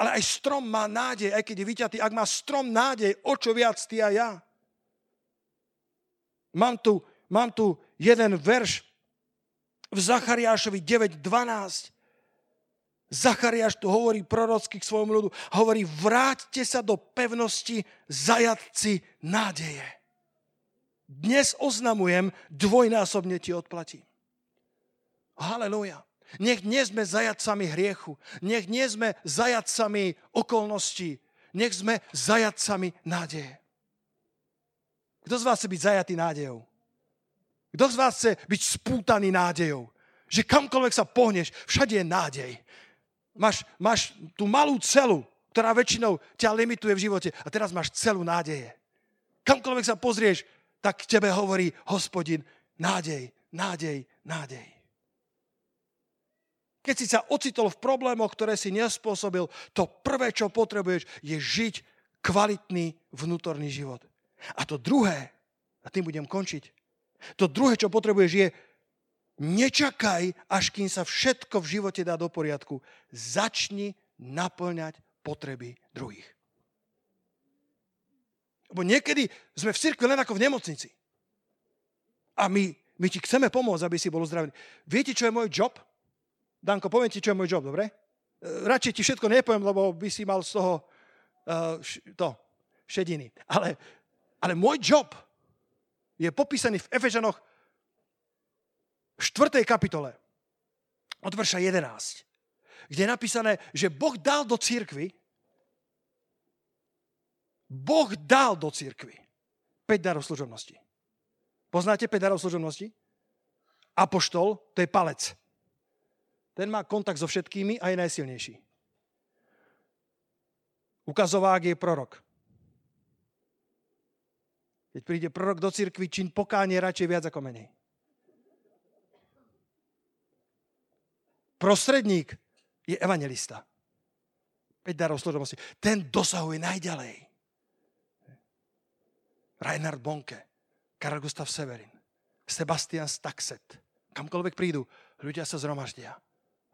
Ale aj strom má nádej, aj keď je vyťatý. Ak má strom nádej, o čo viac ty a ja. Mám tu, mám tu jeden verš v Zachariášovi 9.12. Zachariáš tu hovorí prorocky k svojmu ľudu. Hovorí, vráťte sa do pevnosti zajatci nádeje. Dnes oznamujem, dvojnásobne ti odplatím. Halelúja. Nech nie sme zajatcami hriechu. Nech nie sme zajatcami okolností. Nech sme zajatcami nádeje. Kto z vás chce byť zajatý nádejou? Kto z vás chce byť spútaný nádejou? Že kamkoľvek sa pohneš, všade je nádej máš, máš tú malú celu, ktorá väčšinou ťa limituje v živote a teraz máš celú nádeje. Kamkoľvek sa pozrieš, tak k tebe hovorí hospodin nádej, nádej, nádej. Keď si sa ocitol v problémoch, ktoré si nespôsobil, to prvé, čo potrebuješ, je žiť kvalitný vnútorný život. A to druhé, a tým budem končiť, to druhé, čo potrebuješ, je Nečakaj, až kým sa všetko v živote dá do poriadku. Začni naplňať potreby druhých. Lebo niekedy sme v cirkvi len ako v nemocnici. A my, my ti chceme pomôcť, aby si bol uzdravený. Viete, čo je môj job? Danko, poviem ti, čo je môj job, dobre? E, radšej ti všetko nepoviem, lebo by si mal z toho uh, to, šediny. Ale, ale môj job je popísaný v Efežanoch 4. kapitole od verša 11, kde je napísané, že Boh dal do církvy Boh dal do církvy 5 darov služobnosti. Poznáte 5 darov služobnosti? Apoštol, to je palec. Ten má kontakt so všetkými a je najsilnejší. Ukazovák je prorok. Keď príde prorok do církvy, čin pokánie radšej viac ako menej. Prostredník je evangelista. 5 darov služobnosti. Ten dosahuje najďalej. Reinhard Bonke, Karl Gustav Severin, Sebastian Staxet. Kamkoľvek prídu, ľudia sa zhromaždia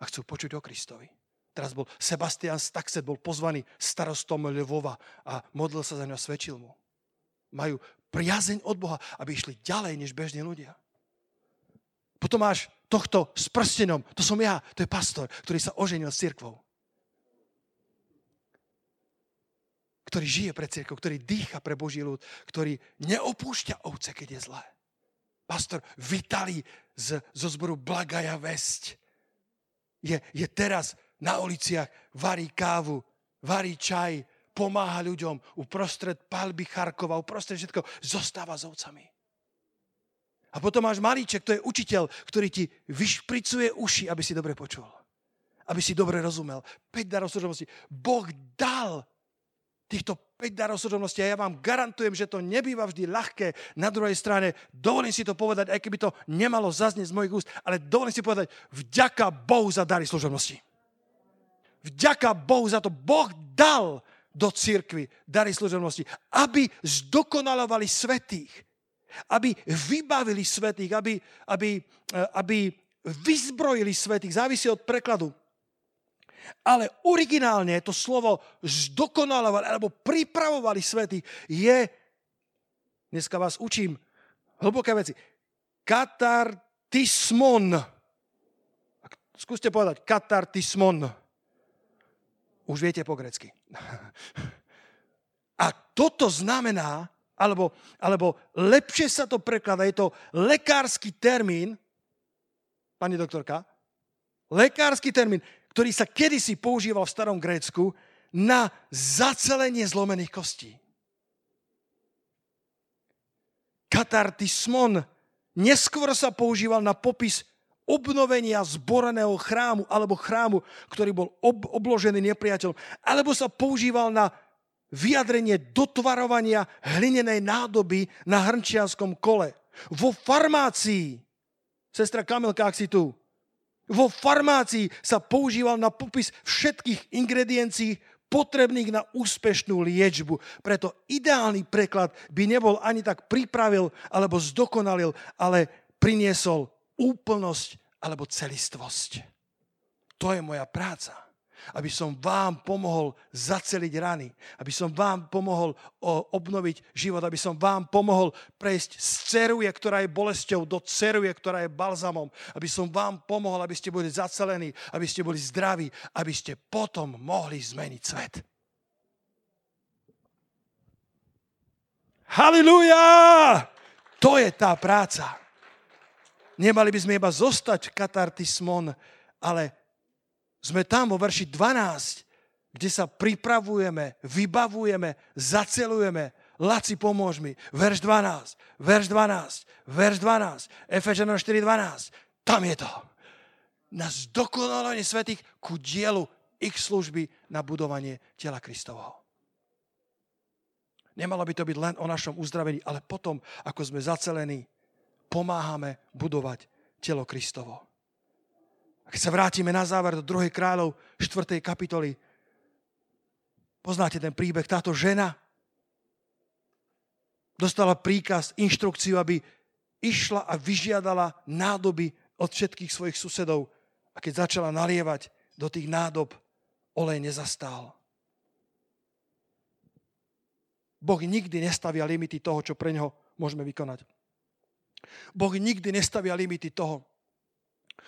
a chcú počuť o Kristovi. teraz bol Sebastian Staxet, bol pozvaný starostom Lvova a modlil sa za ňa svedčil mu. Majú priazeň od Boha, aby išli ďalej než bežní ľudia. Potom máš tohto s prstenom, to som ja, to je pastor, ktorý sa oženil s cirkvou. Ktorý žije pre cirkvu, ktorý dýcha pre Boží ľud, ktorý neopúšťa ovce, keď je zlé. Pastor Vitali z, zo zboru Blagaja Vesť je, je teraz na uliciach, varí kávu, varí čaj, pomáha ľuďom uprostred palby Charkova, uprostred všetko, zostáva s ovcami. A potom máš malíček, to je učiteľ, ktorý ti vyšpricuje uši, aby si dobre počul. Aby si dobre rozumel. 5 darov služobnosti. Boh dal týchto 5 darov služobnosti a ja vám garantujem, že to nebýva vždy ľahké. Na druhej strane, dovolím si to povedať, aj keby to nemalo zaznieť z mojich úst, ale dovolím si povedať, vďaka Bohu za dary služobnosti. Vďaka Bohu za to. Boh dal do církvy dary služobnosti, aby zdokonalovali svetých aby vybavili svetých, aby, aby, eh, aby vyzbrojili svetých. Závisí od prekladu. Ale originálne to slovo zdokonalovali alebo pripravovali svetých je, dneska vás učím, hlboké veci, katartismon. Skúste povedať, katartismon. Už viete po grecky. A toto znamená, alebo, alebo lepšie sa to prekladá, je to lekársky termín, pani doktorka, lekársky termín, ktorý sa kedysi používal v starom Grécku na zacelenie zlomených kostí. Katartismon neskôr sa používal na popis obnovenia zboreného chrámu alebo chrámu, ktorý bol ob- obložený nepriateľom, alebo sa používal na vyjadrenie dotvarovania hlinenej nádoby na hrnčianskom kole. Vo farmácii, sestra Kamilka, ak si tu, vo farmácii sa používal na popis všetkých ingrediencií potrebných na úspešnú liečbu. Preto ideálny preklad by nebol ani tak pripravil alebo zdokonalil, ale priniesol úplnosť alebo celistvosť. To je moja práca aby som vám pomohol zaceliť rany, aby som vám pomohol obnoviť život, aby som vám pomohol prejsť z ceruje, ktorá je bolesťou, do ceruje, ktorá je balzamom, aby som vám pomohol, aby ste boli zacelení, aby ste boli zdraví, aby ste potom mohli zmeniť svet. Halilúja! To je tá práca. Nemali by sme iba zostať katartismon, ale sme tam vo verši 12, kde sa pripravujeme, vybavujeme, zacelujeme. Laci, pomôž mi. Verš 12, verš 12, verš 12, Efežanom 4, 12. Tam je to. Na zdokonalenie svetých ku dielu ich služby na budovanie tela Kristovho. Nemalo by to byť len o našom uzdravení, ale potom, ako sme zacelení, pomáhame budovať telo Kristovo. A keď sa vrátime na záver do 2. kráľov 4. kapitoly, poznáte ten príbeh, táto žena dostala príkaz, inštrukciu, aby išla a vyžiadala nádoby od všetkých svojich susedov. A keď začala nalievať do tých nádob, olej nezastál. Boh nikdy nestavia limity toho, čo pre neho môžeme vykonať. Boh nikdy nestavia limity toho,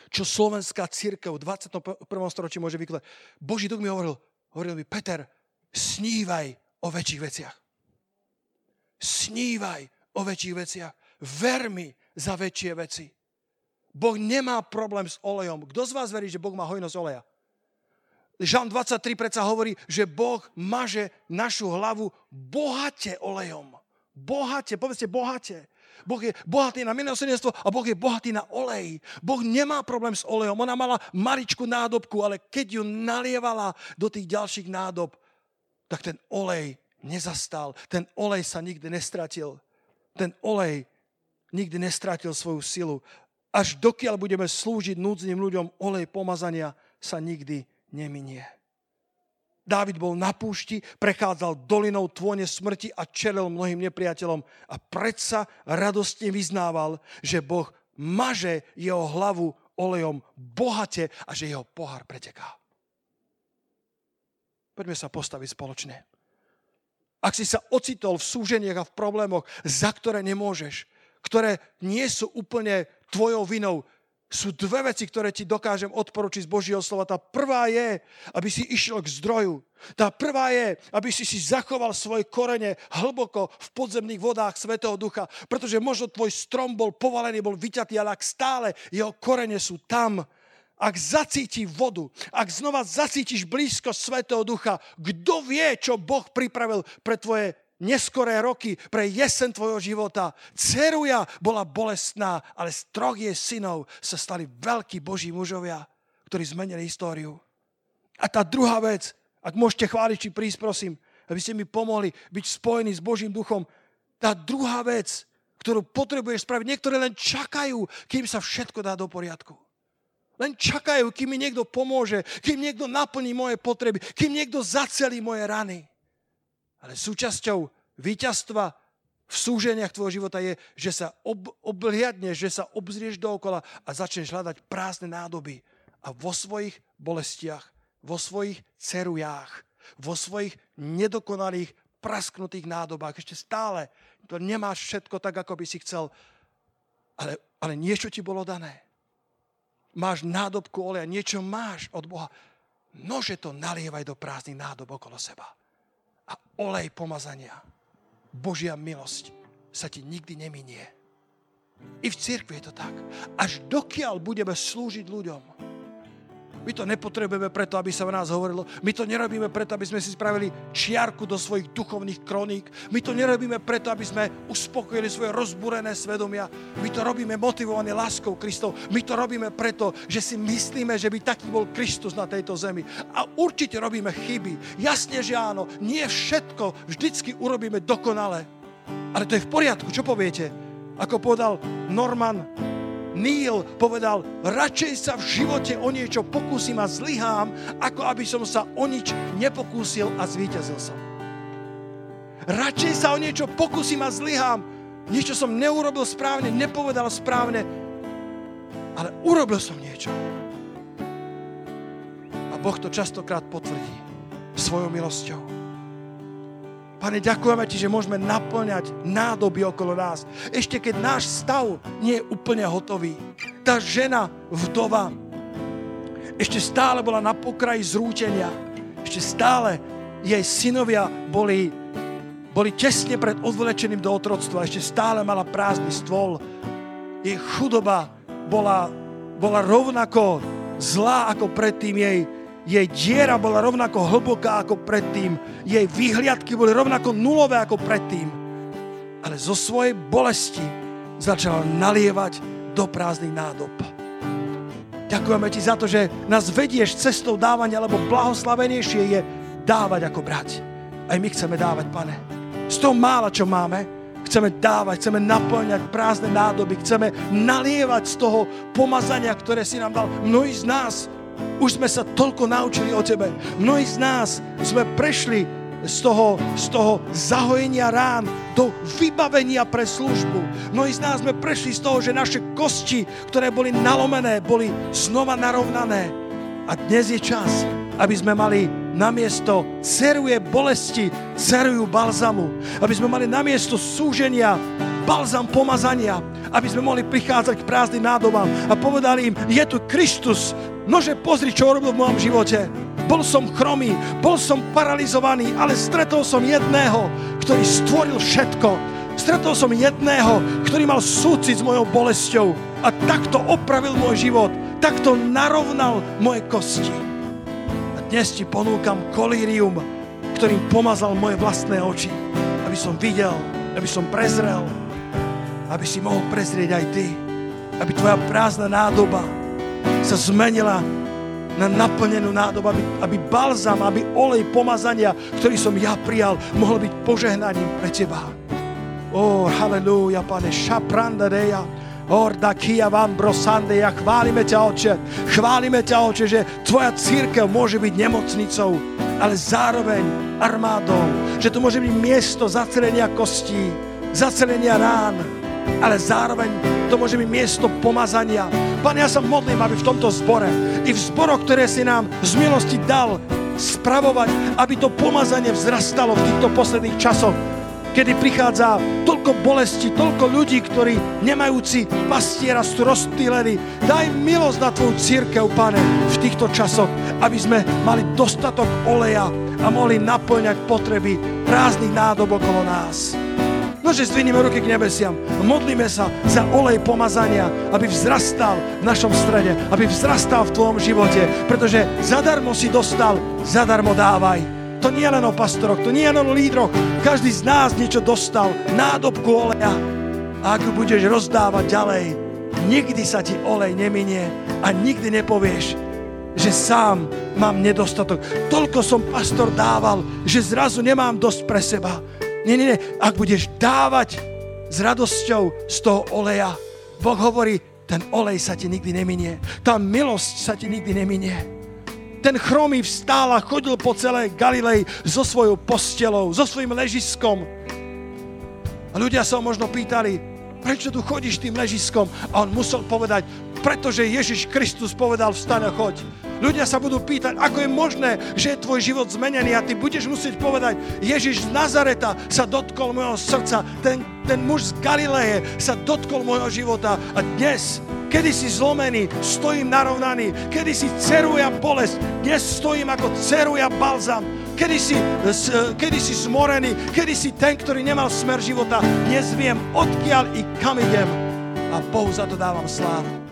čo slovenská církev v 21. storočí môže vykladať. Boží duch mi hovoril, hovoril mi, Peter, snívaj o väčších veciach. Snívaj o väčších veciach. Ver mi za väčšie veci. Boh nemá problém s olejom. Kto z vás verí, že Boh má hojnosť oleja? Žalm 23 predsa hovorí, že Boh maže našu hlavu bohate olejom. Bohate, povedzte bohate. Boh je bohatý na milosrdenstvo a Boh je bohatý na olej. Boh nemá problém s olejom. Ona mala maličku nádobku, ale keď ju nalievala do tých ďalších nádob, tak ten olej nezastal. Ten olej sa nikdy nestratil. Ten olej nikdy nestratil svoju silu. Až dokiaľ budeme slúžiť núdznym ľuďom, olej pomazania sa nikdy neminie. Dávid bol na púšti, prechádzal dolinou tvone smrti a čelil mnohým nepriateľom a predsa radostne vyznával, že Boh maže jeho hlavu olejom bohate a že jeho pohár preteká. Poďme sa postaviť spoločne. Ak si sa ocitol v súženiach a v problémoch, za ktoré nemôžeš, ktoré nie sú úplne tvojou vinou, sú dve veci, ktoré ti dokážem odporučiť z Božieho slova. Tá prvá je, aby si išiel k zdroju. Tá prvá je, aby si si zachoval svoje korene hlboko v podzemných vodách Svetého Ducha, pretože možno tvoj strom bol povalený, bol vyťatý, ale ak stále jeho korene sú tam, ak zacíti vodu, ak znova zacítiš blízko Svetého Ducha, kto vie, čo Boh pripravil pre tvoje neskoré roky, pre jesen tvojho života. Ceruja bola bolestná, ale z troch jej synov sa stali veľkí boží mužovia, ktorí zmenili históriu. A tá druhá vec, ak môžete chváliť či prísť, prosím, aby ste mi pomohli byť spojení s Božím duchom, tá druhá vec, ktorú potrebuješ spraviť, niektorí len čakajú, kým sa všetko dá do poriadku. Len čakajú, kým mi niekto pomôže, kým niekto naplní moje potreby, kým niekto zacelí moje rany. Ale súčasťou víťazstva v súženiach tvojho života je, že sa ob, obliadneš, že sa obzrieš dookola a začneš hľadať prázdne nádoby. A vo svojich bolestiach, vo svojich cerujách, vo svojich nedokonalých, prasknutých nádobách, ešte stále to nemáš všetko tak, ako by si chcel, ale, ale niečo ti bolo dané. Máš nádobku oleja, niečo máš od Boha. Nože to nalievaj do prázdnych nádob okolo seba a olej pomazania, Božia milosť sa ti nikdy neminie. I v cirkvi je to tak. Až dokiaľ budeme slúžiť ľuďom, my to nepotrebujeme preto, aby sa v nás hovorilo. My to nerobíme preto, aby sme si spravili čiarku do svojich duchovných kroník. My to nerobíme preto, aby sme uspokojili svoje rozbúrené svedomia. My to robíme motivovaní láskou Kristov. My to robíme preto, že si myslíme, že by taký bol Kristus na tejto zemi. A určite robíme chyby. Jasne, že áno. Nie všetko vždycky urobíme dokonale. Ale to je v poriadku. Čo poviete? Ako povedal Norman Neil povedal, radšej sa v živote o niečo pokúsim a zlyhám, ako aby som sa o nič nepokúsil a zvíťazil som. Radšej sa o niečo pokúsim a zlyhám. Niečo som neurobil správne, nepovedal správne, ale urobil som niečo. A Boh to častokrát potvrdí svojou milosťou. Pane, ďakujeme Ti, že môžeme naplňať nádoby okolo nás. Ešte keď náš stav nie je úplne hotový. Tá žena vdova ešte stále bola na pokraji zrútenia. Ešte stále jej synovia boli, boli tesne pred odvlečeným do otroctva. Ešte stále mala prázdny stôl. Jej chudoba bola, bola rovnako zlá ako predtým jej jej diera bola rovnako hlboká ako predtým. Jej výhliadky boli rovnako nulové ako predtým. Ale zo svojej bolesti začala nalievať do prázdnych nádob. Ďakujeme ti za to, že nás vedieš cestou dávania, lebo blahoslavenejšie je dávať ako brať. Aj my chceme dávať, pane. Z toho mála, čo máme, chceme dávať, chceme naplňať prázdne nádoby, chceme nalievať z toho pomazania, ktoré si nám dal. Mnohí z nás už sme sa toľko naučili o Tebe. Mnohí z nás sme prešli z toho, z toho zahojenia rán do vybavenia pre službu. Mnohí z nás sme prešli z toho, že naše kosti, ktoré boli nalomené, boli znova narovnané. A dnes je čas, aby sme mali namiesto ceruje bolesti, cerujú balzamu. Aby sme mali namiesto súženia balzam pomazania. Aby sme mohli prichádzať k prázdnym nádobám a povedali im, je tu Kristus, Nože pozri, čo urobil v mojom živote. Bol som chromý, bol som paralizovaný, ale stretol som jedného, ktorý stvoril všetko. Stretol som jedného, ktorý mal súcit s mojou bolesťou a takto opravil môj život, takto narovnal moje kosti. A dnes ti ponúkam kolírium, ktorým pomazal moje vlastné oči, aby som videl, aby som prezrel, aby si mohol prezrieť aj ty, aby tvoja prázdna nádoba sa zmenila na naplnenú nádobu, aby, aby balzam, aby olej pomazania, ktorý som ja prijal, mohol byť požehnaním pre teba. Ó, oh, halleluja, pane, šaprandadeja, Orda kia vám brosande, ja chválime ťa, Oče. Chválime ťa, Oče, že tvoja církev môže byť nemocnicou, ale zároveň armádou. Že to môže byť miesto zacelenia kostí, zacelenia rán, ale zároveň to môže byť miesto pomazania. Pane, ja sa modlím, aby v tomto zbore, i v zboroch, ktoré si nám z milosti dal, spravovať, aby to pomazanie vzrastalo v týchto posledných časoch, kedy prichádza toľko bolesti, toľko ľudí, ktorí nemajúci pastiera sú rozptýlení. Daj milosť na Tvoju církev, Pane, v týchto časoch, aby sme mali dostatok oleja a mohli naplňať potreby prázdnych nádob okolo nás. Nože zdvihneme ruky k nebesiam. Modlíme sa za olej pomazania, aby vzrastal v našom strede, aby vzrastal v tvojom živote, pretože zadarmo si dostal, zadarmo dávaj. To nie len o pastoroch, to nie len o lídroch. Každý z nás niečo dostal, nádobku oleja. A ak budeš rozdávať ďalej, nikdy sa ti olej neminie a nikdy nepovieš, že sám mám nedostatok. Toľko som pastor dával, že zrazu nemám dosť pre seba. Nie, nie, nie. Ak budeš dávať s radosťou z toho oleja, Boh hovorí, ten olej sa ti nikdy neminie. Tá milosť sa ti nikdy neminie ten chromý vstál a chodil po celej Galilei so svojou postelou, so svojím ležiskom. A ľudia sa ho možno pýtali, prečo tu chodíš tým ležiskom? A on musel povedať, pretože Ježiš Kristus povedal, vstaň a choď. Ľudia sa budú pýtať, ako je možné, že je tvoj život zmenený a ty budeš musieť povedať, Ježiš z Nazareta sa dotkol môjho srdca, ten, ten muž z Galileje sa dotkol môjho života a dnes Kedy si zlomený, stojím narovnaný. Kedy si ceruja bolesť, dnes stojím ako ceruja balzam. Kedy si, kedy si zmorený, kedy si ten, ktorý nemal smer života, dnes viem, odkiaľ i kam idem. A Bohu za to dávam slávu.